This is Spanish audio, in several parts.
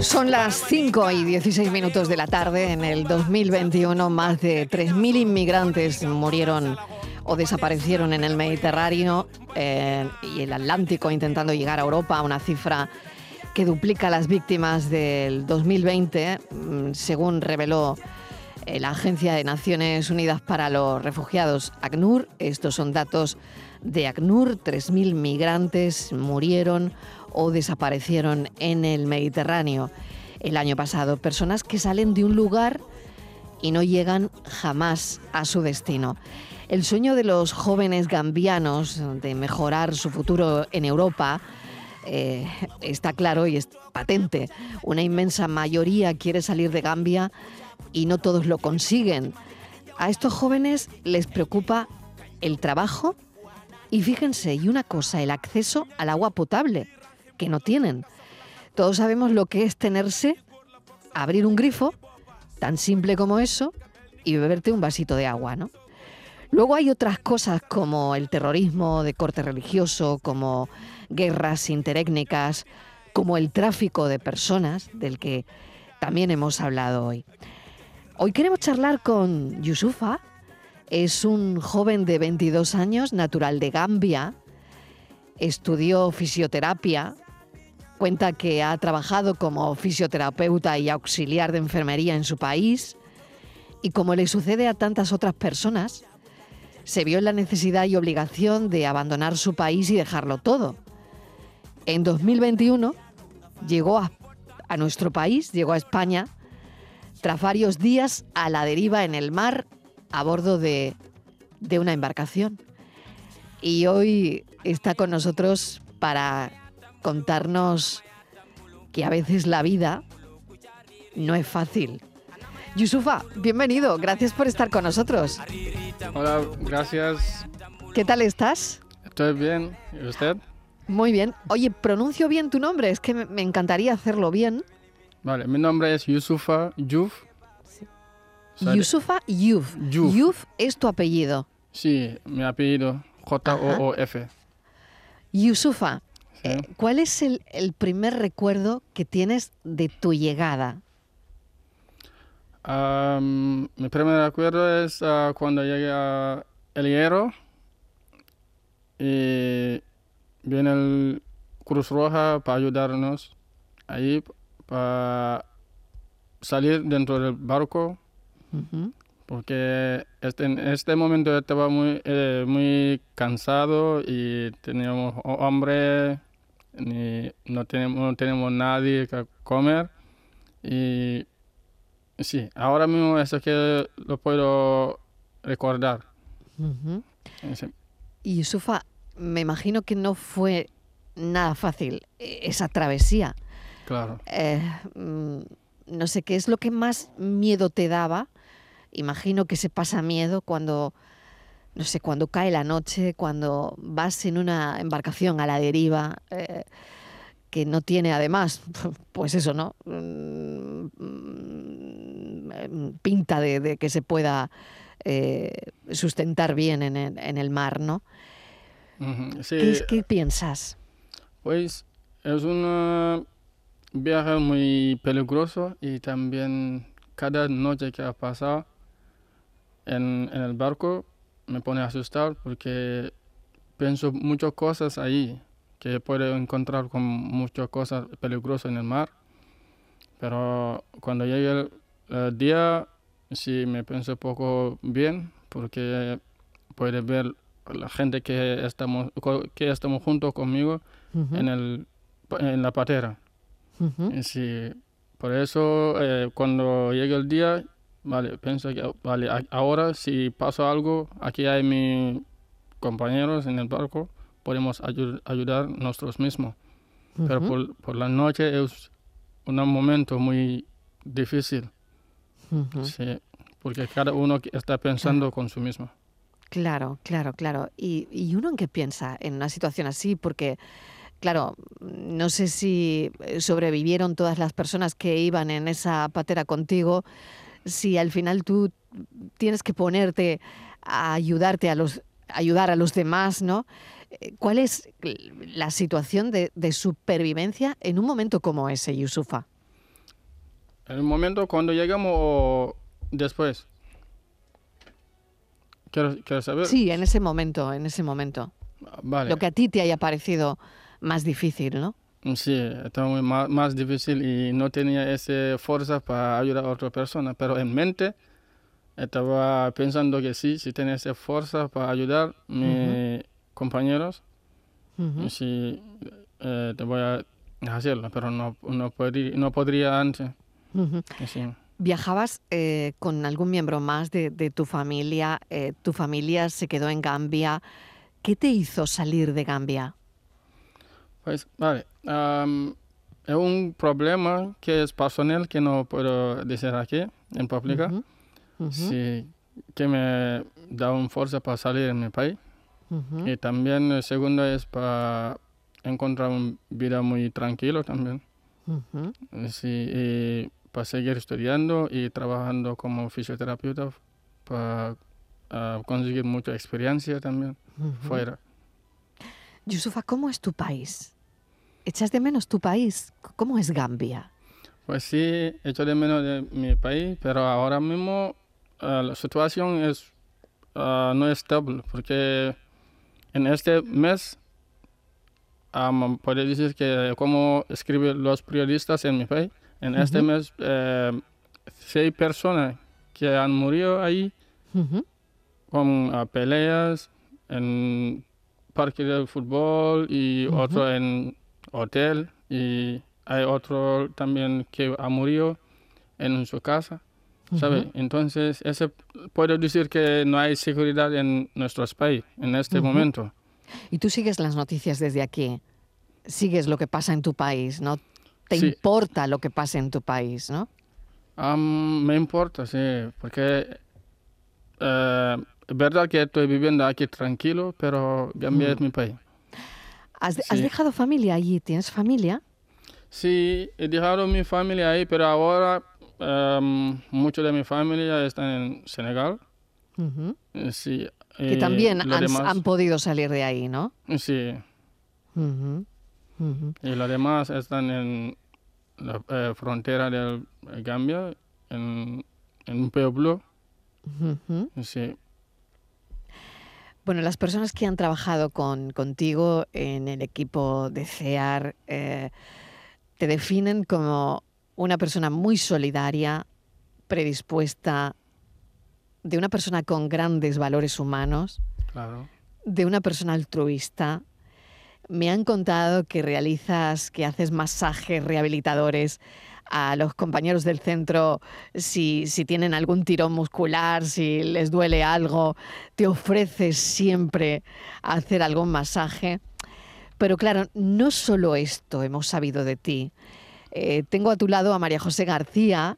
Son las 5 y 16 minutos de la tarde. En el 2021, más de 3.000 inmigrantes murieron o desaparecieron en el Mediterráneo eh, y el Atlántico intentando llegar a Europa, una cifra que duplica las víctimas del 2020, mm, según reveló eh, la Agencia de Naciones Unidas para los Refugiados, ACNUR. Estos son datos de ACNUR. 3.000 migrantes murieron o desaparecieron en el Mediterráneo el año pasado. Personas que salen de un lugar y no llegan jamás a su destino. El sueño de los jóvenes gambianos de mejorar su futuro en Europa eh, está claro y es patente. Una inmensa mayoría quiere salir de Gambia y no todos lo consiguen. A estos jóvenes les preocupa el trabajo y fíjense, y una cosa, el acceso al agua potable, que no tienen. Todos sabemos lo que es tenerse, abrir un grifo, tan simple como eso, y beberte un vasito de agua, ¿no? Luego hay otras cosas como el terrorismo de corte religioso, como guerras interétnicas, como el tráfico de personas, del que también hemos hablado hoy. Hoy queremos charlar con Yusufa, es un joven de 22 años, natural de Gambia, estudió fisioterapia, cuenta que ha trabajado como fisioterapeuta y auxiliar de enfermería en su país. Y como le sucede a tantas otras personas, se vio en la necesidad y obligación de abandonar su país y dejarlo todo. En 2021 llegó a, a nuestro país, llegó a España, tras varios días a la deriva en el mar a bordo de, una embarcación. Y hoy está con nosotros para contarnos que a veces la vida no es fácil. Yusufa, bienvenido, gracias por estar con nosotros. Hola, gracias. ¿Qué tal estás? Estoy bien, ¿y usted? Muy bien. Oye, pronuncio bien tu nombre, es que me encantaría hacerlo bien. Vale, mi nombre es Yusufa Yuf Yusufa Yuf. Yuf. es tu apellido. Sí, mi apellido, J-O-O-F. Yusufa, eh, ¿cuál es el, primer recuerdo que tienes de tu llegada? mi primer recuerdo es ah, cuando llegué a El Hierro y viene el Cruz Roja para ayudarnos ahí, para salir dentro del barco porque este, en este momento estaba muy, eh, muy cansado y teníamos hambre, ni, no, tenemos, no tenemos nadie que comer. Y sí, ahora mismo eso que lo puedo recordar. Y Yusufa, me imagino que no fue nada fácil eh, esa travesía. Claro. Eh, mm, no sé, ¿qué es lo que más miedo te daba Imagino que se pasa miedo cuando, no sé, cuando cae la noche, cuando vas en una embarcación a la deriva, eh, que no tiene además, pues eso, ¿no? Mm, pinta de, que se pueda eh, sustentar bien en el, mar, ¿no? ¿Qué, piensas? Pues es un viaje muy peligroso y también cada noche que ha pasado en, el barco me pone a asustar porque pienso muchas cosas ahí que puedo encontrar con muchas cosas peligrosas en el mar. Pero cuando llegue el, día, sí me pienso un poco bien porque puede ver la gente que estamos, que estamos juntos conmigo en, el, en la patera. sí, por eso eh, cuando llegue el día Vale, pienso que ahora si pasa algo, aquí hay mis compañeros en el barco, podemos ayudar nosotros mismos. Pero por, por, la noche es un momento muy difícil. Sí, porque cada uno está pensando con su mismo. Claro, claro, claro. ¿Y, ¿Y uno en qué piensa en una situación así? Porque Claro, no sé si eh, sobrevivieron todas las personas que iban en esa patera contigo, si al final tú tienes que ponerte a ayudarte a los ayudar a los demás, ¿no? Eh, ¿Cuál es la situación de, supervivencia en un momento como ese, Yusufa? En el momento cuando llegamos o después. ¿Quieres, saber? Sí, en ese momento, en ese momento. Vale. Lo que a ti te haya parecido más difícil, ¿no? Sí, estaba muy más, más, difícil y no tenía esa fuerza para ayudar a otra persona, pero en mente estaba pensando que sí, si tenía esa fuerza para ayudar a mis compañeros, sí, eh, te voy a hacerlo, pero no, no, podría, no podría antes. ¿Viajabas eh, con algún miembro más de, de tu familia? Eh, ¿Tu familia se quedó en Gambia? ¿Qué te hizo salir de Gambia? Pues, vale. Es un problema que es personal que no puedo decir aquí en pública. Sí, que me da una fuerza para salir en mi país. Y también el segundo es para encontrar una vida muy tranquila también. Sí, y para seguir estudiando y trabajando como fisioterapeuta para ah, conseguir mucha experiencia también fuera. Yusufa, ¿cómo es tu país? ¿Echas de menos tu país? ¿Cómo es Gambia? Pues sí, echo de menos de mi país, pero ahora mismo eh, la situación es, uh, no es estable, porque en este mes um, decir que como escriben los periodistas en mi país, en este mes eh, seis personas que han muerto ahí con uh, peleas en parque de fútbol y otro en hotel y hay otro también que ha murido en su casa, ¿sabe? Entonces, ese puedo decir que no hay seguridad en nuestros países en este momento. Y tú sigues las noticias desde aquí, sigues lo que pasa en tu país, ¿no? Te importa lo que pasa en tu país, ¿no? me importa, sí, porque eh, es verdad que estoy viviendo aquí tranquilo, pero Gambia es mi país. ¿Has, dejado familia allí? ¿Tienes familia? Sí, he dejado mi familia ahí, pero ahora um, mucho de mi familia están en Senegal. Eh, sí. Que también han, podido salir de ahí, ¿no? Sí. Y los demás están en la eh, frontera de Gambia, en, en un pueblo. Sí. Bueno, las personas que han trabajado con, contigo en el equipo de CEAR eh, te definen como una persona muy solidaria, predispuesta, de una persona con grandes valores humanos, de una persona altruista. Me han contado que realizas, que haces masajes rehabilitadores a los compañeros del centro si, si tienen algún tirón muscular, si les duele algo, te ofreces siempre hacer algún masaje. Pero claro, no solo esto hemos sabido de ti. Eh, tengo a tu lado a María José García.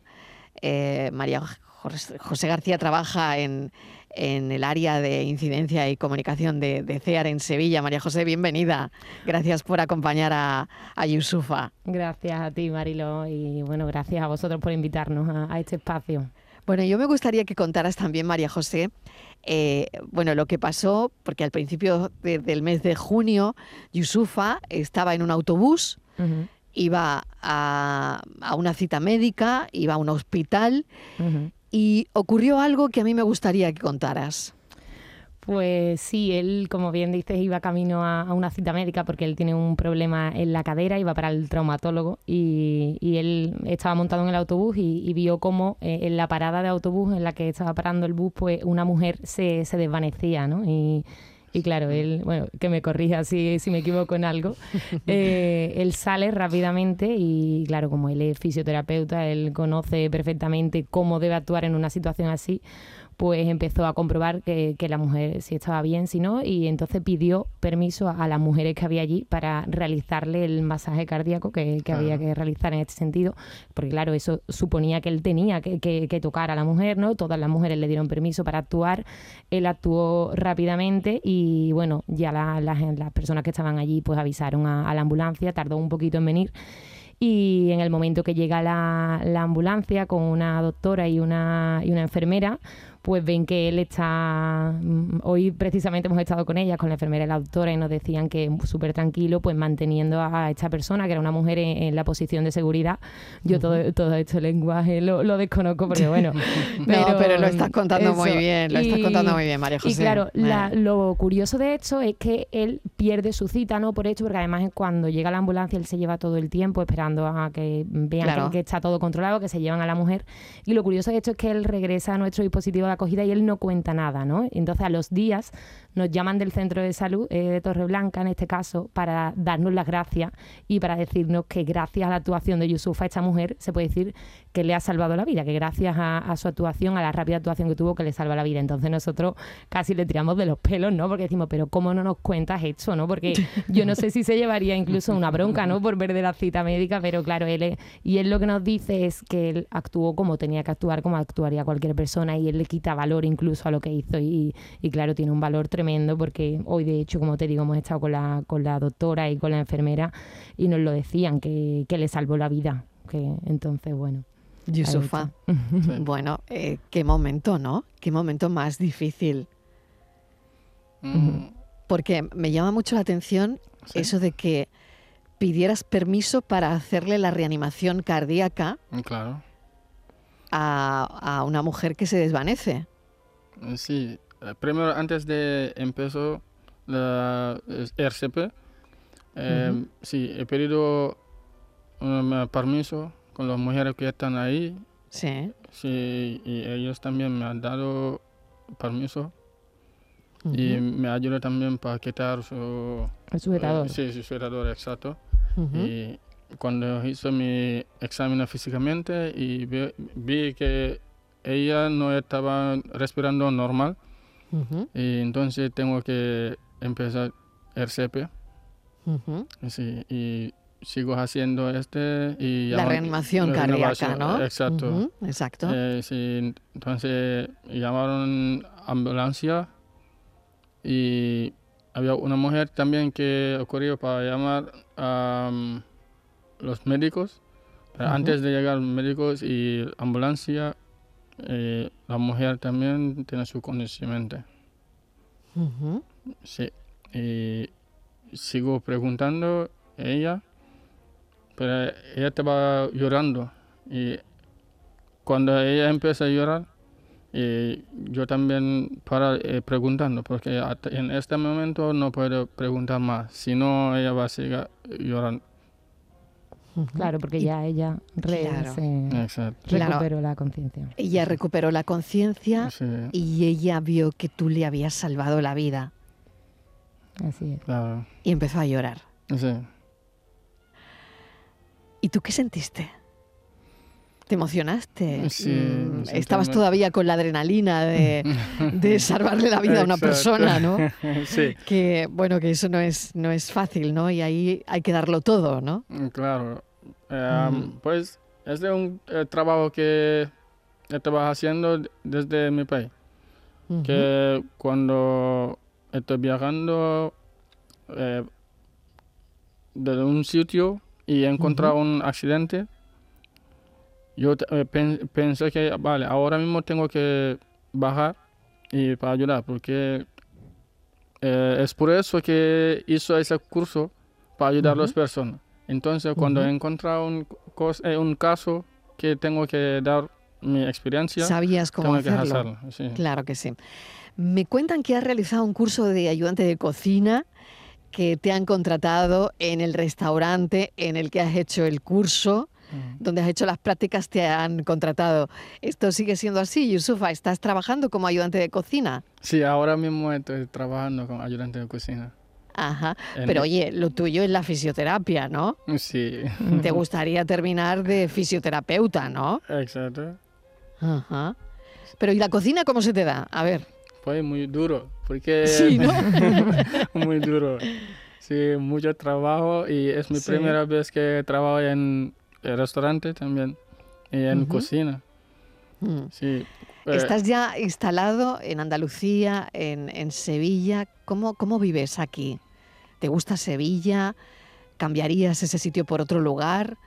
Eh, María José García trabaja en, en el área de incidencia y comunicación de, CEAR en Sevilla. María José, bienvenida. Gracias por acompañar a, Yusufa. Gracias a ti, Marilo, y bueno, gracias a vosotros por invitarnos a, este espacio. Bueno, yo me gustaría que contaras también, María José, eh, bueno, lo que pasó, porque al principio del mes de junio, Yusufa estaba en un autobús, iba a, una cita médica, iba a un hospital, y ocurrió algo que a mí me gustaría que contaras. Pues sí, él, como bien dices, iba camino a, una cita médica porque él tiene un problema en la cadera, iba para el traumatólogo y, él estaba montado en el autobús y, vio cómo eh, en la parada de autobús en la que estaba parando el bus, pues una mujer se, se desvanecía, ¿no? Y claro, él, bueno, que me corrija si, si me equivoco en algo, eh, él sale rápidamente y claro, como él es fisioterapeuta, él conoce perfectamente cómo debe actuar en una situación así, pues empezó a comprobar que, la mujer si estaba bien, si no, y entonces pidió permiso a, las mujeres que había allí para realizarle el masaje cardíaco que, había que realizar en este sentido, porque claro, eso suponía que él tenía que, tocar a la mujer, ¿no? Todas las mujeres le dieron permiso para actuar, él actuó rápidamente y bueno, ya las personas que estaban allí pues avisaron a la ambulancia, tardó un poquito en venir y en el momento que llega la, la ambulancia con una doctora y una, y una enfermera, pues ven que él está, mm, hoy precisamente hemos estado con ella, con la enfermera y la doctora, y nos decían que súper tranquilo, pues manteniendo a esta persona, que era una mujer en, la posición de seguridad. Yo todo, todo este lenguaje lo, desconozco porque bueno... pero, no, pero lo estás contando muy bien, lo estás contando muy bien, María José. Y claro, lo curioso de esto es que él pierde su cita, ¿no? Por esto, porque además cuando llega la ambulancia él se lleva todo el tiempo esperando a que vean que, que, está todo controlado, que se llevan a la mujer. Y lo curioso de esto es que él regresa a nuestro dispositivo acogida y él no cuenta nada, ¿no? Entonces a los días nos llaman del centro de salud eh, de Torreblanca, en este caso, para darnos las gracias y para decirnos que gracias a la actuación de Yusufa, esta mujer, se puede decir que le ha salvado la vida, que gracias a, su actuación, a la rápida actuación que tuvo, que le salva la vida. Entonces nosotros casi le tiramos de los pelos, ¿no? Porque decimos, pero ¿cómo no nos cuentas esto, no? Porque yo no sé si se llevaría incluso una bronca, ¿no? Por ver de la cita médica, pero claro, él y él lo que nos dice es que él actuó como tenía que actuar, como actuaría cualquier persona y él le quita valor incluso a lo que hizo y, y claro, tiene un valor tremendo porque hoy de hecho, como te digo, hemos estado con la, con la doctora y con la enfermera y nos lo decían, que, que le salvó la vida. Que entonces, bueno. Yusufa. Bueno, eh, qué momento, ¿no? Qué momento más difícil. Mm. Porque me llama mucho la atención eso de que pidieras permiso para hacerle la reanimación cardíaca mm, claro. a, una mujer que se desvanece. Eh, sí, primero antes de empezar la RCP, sí, he pedido un permiso con las mujeres que están ahí. Sí. Sí, y ellos también me han dado permiso. Y me ayuda también para quitar su... El sujetador. Eh, sí, su sujetador, exacto. Y cuando hice mi examen físicamente y vi, que ella no estaba respirando normal, y entonces tengo que empezar el CP. sí, y sigo haciendo este y... La reanimación cardíaca, ¿no? Exacto. exacto. Eh, sí, entonces llamaron ambulancia y había una mujer también que ocurrió para llamar a los médicos. Pero antes de llegar los médicos y ambulancia, eh, la mujer también tiene su conocimiento. Sí. Y sigo preguntando a ella pero ella estaba llorando y cuando ella empieza a llorar, y yo también para eh, preguntando, porque en este momento no puedo preguntar más, si no ella va a seguir llorando. Claro, porque ya ella recuperó la conciencia. Ella recuperó la conciencia y ella vio que tú le habías salvado la vida. Así es. Y empezó a llorar. Sí. ¿Y tú qué sentiste? ¿Te emocionaste? Sí, mm, Estabas todavía con la adrenalina de, salvarle la vida a una persona, ¿no? sí. Que, bueno, que eso no es, no es fácil, ¿no? Y ahí hay que darlo todo, ¿no? Mm, claro. Em, pues es de un eh, trabajo que estaba haciendo desde mi país. Que cuando estoy viajando eh, de un sitio y he encontrado un accidente, yo eh, pensé que, vale, ahora mismo tengo que bajar y para ayudar, porque eh, es por eso que hizo ese curso para ayudar a las personas. Entonces, cuando he encontrado un, eh, un caso que tengo que dar mi experiencia, sabías cómo hacerlo. Claro que sí. Me cuentan que has realizado un curso de ayudante de cocina que te han contratado en el restaurante en el que has hecho el curso, donde has hecho las prácticas, te han contratado. ¿Esto sigue siendo así, Yusufa? ¿Estás trabajando como ayudante de cocina? Sí, ahora mismo estoy trabajando como ayudante de cocina. Ajá. Pero oye, lo tuyo es la fisioterapia, ¿no? Sí. Te gustaría terminar de fisioterapeuta, ¿no? Exacto. Ajá. Pero ¿y la cocina cómo se te da? A ver. Fue muy duro, porque... Sí, ¿no? muy duro. Sí, mucho trabajo y es mi primera vez que trabajo en el restaurante también y en cocina. Mm. Sí. Eh, Estás ya instalado en Andalucía, en, Sevilla. ¿Cómo, ¿Cómo vives aquí? ¿Te gusta Sevilla? ¿Cambiarías ese sitio por otro lugar?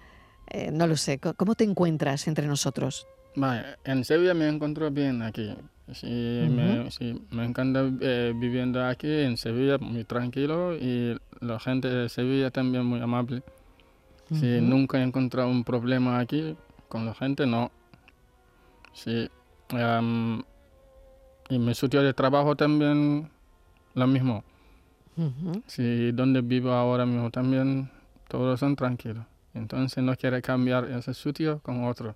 Eh, no lo sé. ¿Cómo te encuentras entre nosotros? en Sevilla me encuentro bien aquí. Sí, me, me, encanta eh, viviendo aquí en Sevilla, muy tranquilo y la gente de Sevilla también muy amable. Sí, nunca he encontrado un problema aquí con la gente, no. Sí. y mi sitio de trabajo también lo mismo. Sí, donde vivo ahora mismo también todos son tranquilos. Entonces no quiere cambiar ese sitio con otro.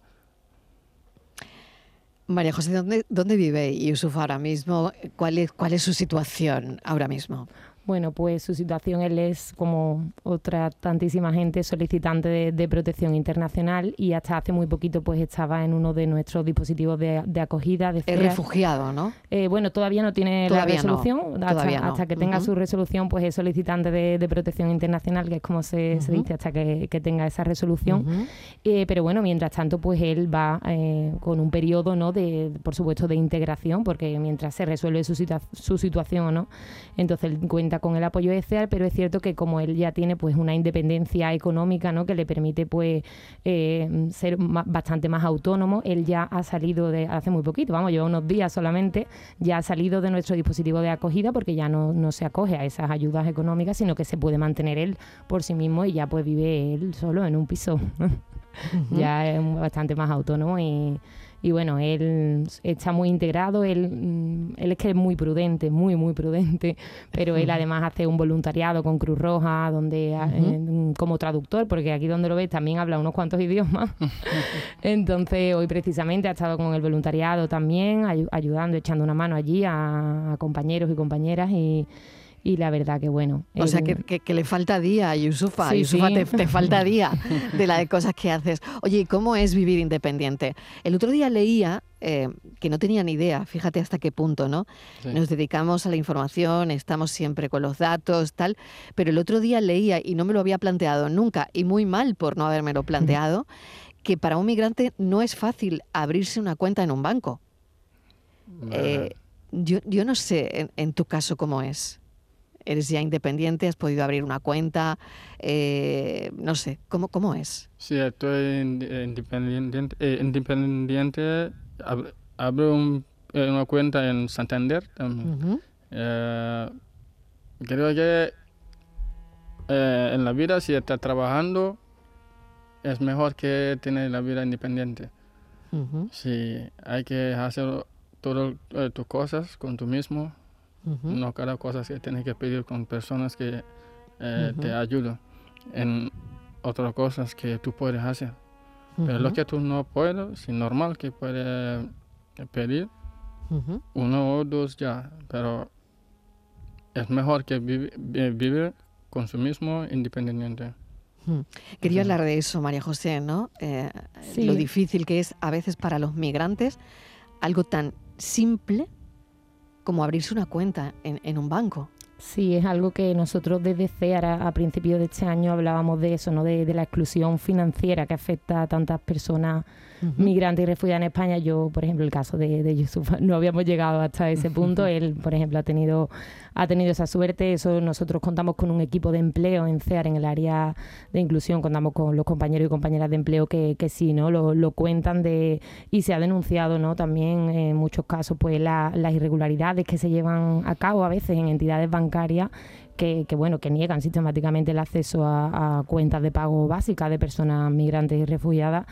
María José, ¿dónde, dónde vive Yusuf ahora mismo? ¿Cuál es, ¿Cuál es su situación ahora mismo? Bueno, pues su situación, él es como otra tantísima gente solicitante de, protección internacional y hasta hace muy poquito pues estaba en uno de nuestros dispositivos de, acogida. De es refugiado, ¿no? Eh, bueno, todavía no tiene la resolución. hasta, que tenga su resolución, pues es solicitante de, protección internacional, que es como se, dice, hasta que, tenga esa resolución. Eh, pero bueno, mientras tanto, pues él va eh, con un periodo, ¿no? De, por supuesto, de integración, porque mientras se resuelve su, su situación, ¿no? Entonces él cuenta con el apoyo de CEAR, pero es cierto que como él ya tiene pues una independencia económica ¿no? que le permite pues eh, ser bastante más autónomo, él ya ha salido de hace muy poquito, vamos, lleva unos días solamente, ya ha salido de nuestro dispositivo de acogida porque ya no, no se acoge a esas ayudas económicas, sino que se puede mantener él por sí mismo y ya pues vive él solo en un piso. ya es bastante más autónomo y y bueno, él está muy integrado, él, mm, él es que es muy prudente, muy, muy prudente, pero él además hace un voluntariado con Cruz Roja, donde eh, como traductor, porque aquí donde lo ves también habla unos cuantos idiomas. Entonces hoy precisamente ha estado con el voluntariado también, ayudando, echando una mano allí a compañeros y compañeras y y la verdad que bueno. O sea, que, le falta día a Yusufa. Yusufa, Te, falta día de las cosas que haces. Oye, ¿cómo es vivir independiente? El otro día leía eh, que no tenía ni idea, fíjate hasta qué punto, ¿no? Nos dedicamos a la información, estamos siempre con los datos, tal, pero el otro día leía, y no me lo había planteado nunca, y muy mal por no habérmelo planteado, que para un migrante no es fácil abrirse una cuenta en un banco. Eh, yo, yo, no sé en tu caso cómo es eres ya independiente, has podido abrir una cuenta, eh, no sé, ¿cómo, ¿cómo es? Sí, estoy independiente, eh, independiente abro eh, una cuenta en Santander también. creo que en la vida, si estás trabajando, es mejor que tener la vida independiente. Si hay que hacer todas tus cosas con tú mismo, no cada cosa que tienes que pedir con personas que eh, te ayudan en otras cosas que tú puedes hacer. Pero lo que tú no puedes, es normal que puedes pedir uno o dos ya, pero es mejor que vivir con su mismo independiente. Quería hablar de eso, María José, ¿no? Eh, lo difícil que es a veces para los migrantes algo tan simple como abrirse una cuenta en, un banco. Sí, es algo que nosotros desde CEAR a, principios de este año hablábamos de eso, ¿no? De, la exclusión financiera que afecta a tantas personas migrantes y refugiadas en España. Yo, por ejemplo, el caso de, de Yusuf, no habíamos llegado hasta ese punto. Él, por ejemplo, ha tenido ha tenido esa suerte. Eso nosotros contamos con un equipo de empleo en CEAR, en el área de inclusión, contamos con los compañeros y compañeras de empleo que, que sí, ¿no? Lo, cuentan de y se ha denunciado, ¿no? También en muchos casos, pues las irregularidades que se llevan a cabo a veces en entidades bancarias que, bueno, que niegan sistemáticamente el acceso a, a, cuentas de pago básicas de personas migrantes y refugiadas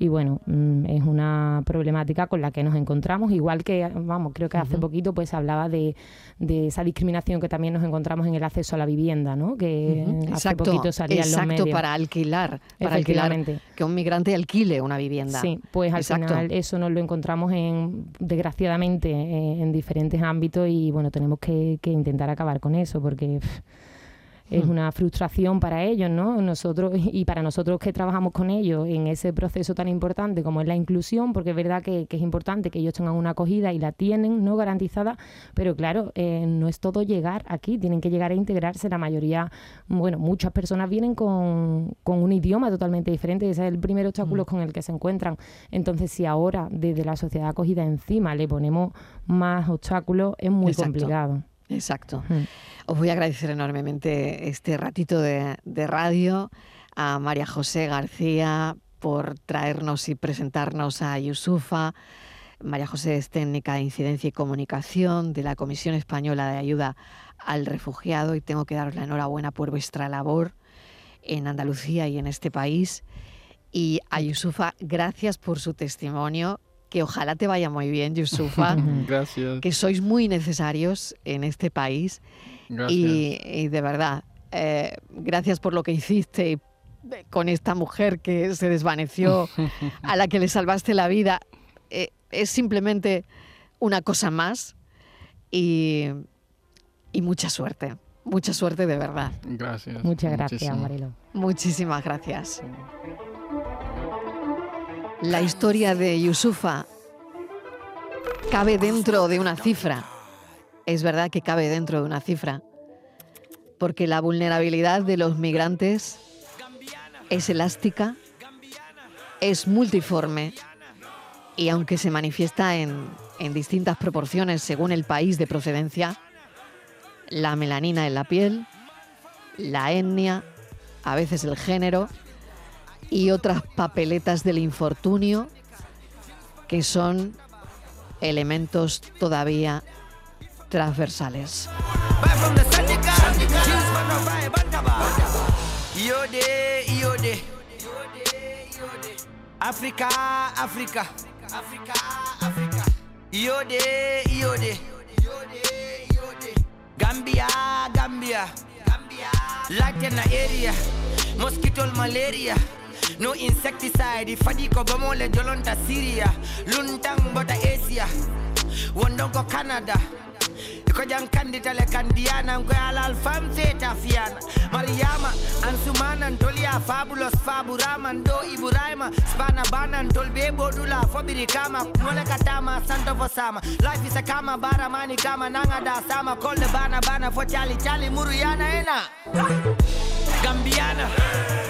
y bueno, mm, es una problemática con la que nos encontramos, igual que, vamos, creo que hace poquito pues hablaba de, de, esa discriminación que también nos encontramos en el acceso a la vivienda, ¿no? Que hace poquito salía exacto, los medios. para alquilar, para alquilar, que un migrante alquile una vivienda. Sí, pues al final eso nos lo encontramos en, desgraciadamente en diferentes ámbitos y bueno, tenemos que, intentar acabar con eso porque es mm. una frustración para ellos, ¿no? Nosotros y para nosotros que trabajamos con ellos en ese proceso tan importante como es la inclusión, porque es verdad que, es importante que ellos tengan una acogida y la tienen, ¿no? Garantizada, pero claro, eh, no es todo llegar aquí, tienen que llegar a integrarse. La mayoría, bueno, muchas personas vienen con, un idioma totalmente diferente, ese es el primer obstáculo mm. con el que se encuentran. Entonces, si ahora desde la sociedad acogida encima le ponemos más obstáculos, es muy complicado. Exacto. Mm. Os voy a agradecer enormemente este ratito de, radio a María José García por traernos y presentarnos a Yusufa. María José es técnica de incidencia y comunicación de la Comisión Española de Ayuda al Refugiado y tengo que daros la enhorabuena por vuestra labor en Andalucía y en este país. Y a Yusufa, gracias por su testimonio que ojalá te vaya muy bien, Yusufa. Gracias. Que sois muy necesarios en este país. Gracias. Y, de verdad, eh, gracias por lo que hiciste con esta mujer que se desvaneció, a la que le salvaste la vida. Eh, es simplemente una cosa más y, mucha suerte. Mucha suerte de verdad. Gracias. Muchas gracias, Marilo. Muchísimas gracias. La historia de Yusufa cabe dentro de una cifra. Es verdad que cabe dentro de una cifra. Porque la vulnerabilidad de los migrantes es elástica, es multiforme y aunque se manifiesta en, en distintas proporciones según el país de procedencia, la melanina en la piel, la etnia, a veces el género, y otras papeletas del infortunio que son elementos todavía transversales. África, África, África, África. Iode, iode. Gambia, Gambia, Gambia. Latin area, mosquito malaria. No insecticide, ifadiko ko le jolonta Syria, luntang bota Asia, wondongo Canada. ko jankandi le kandiana ko alal fam feta fiana. Mariama ansumana tolia fabulos faburaman do ibrahima spana bana tol be bodula fobiri kama. Mole katama santo fosama. Life kama bara mani kama nanga da sama. Kolle bana bana fo chali chali muruyana ena. Gambiana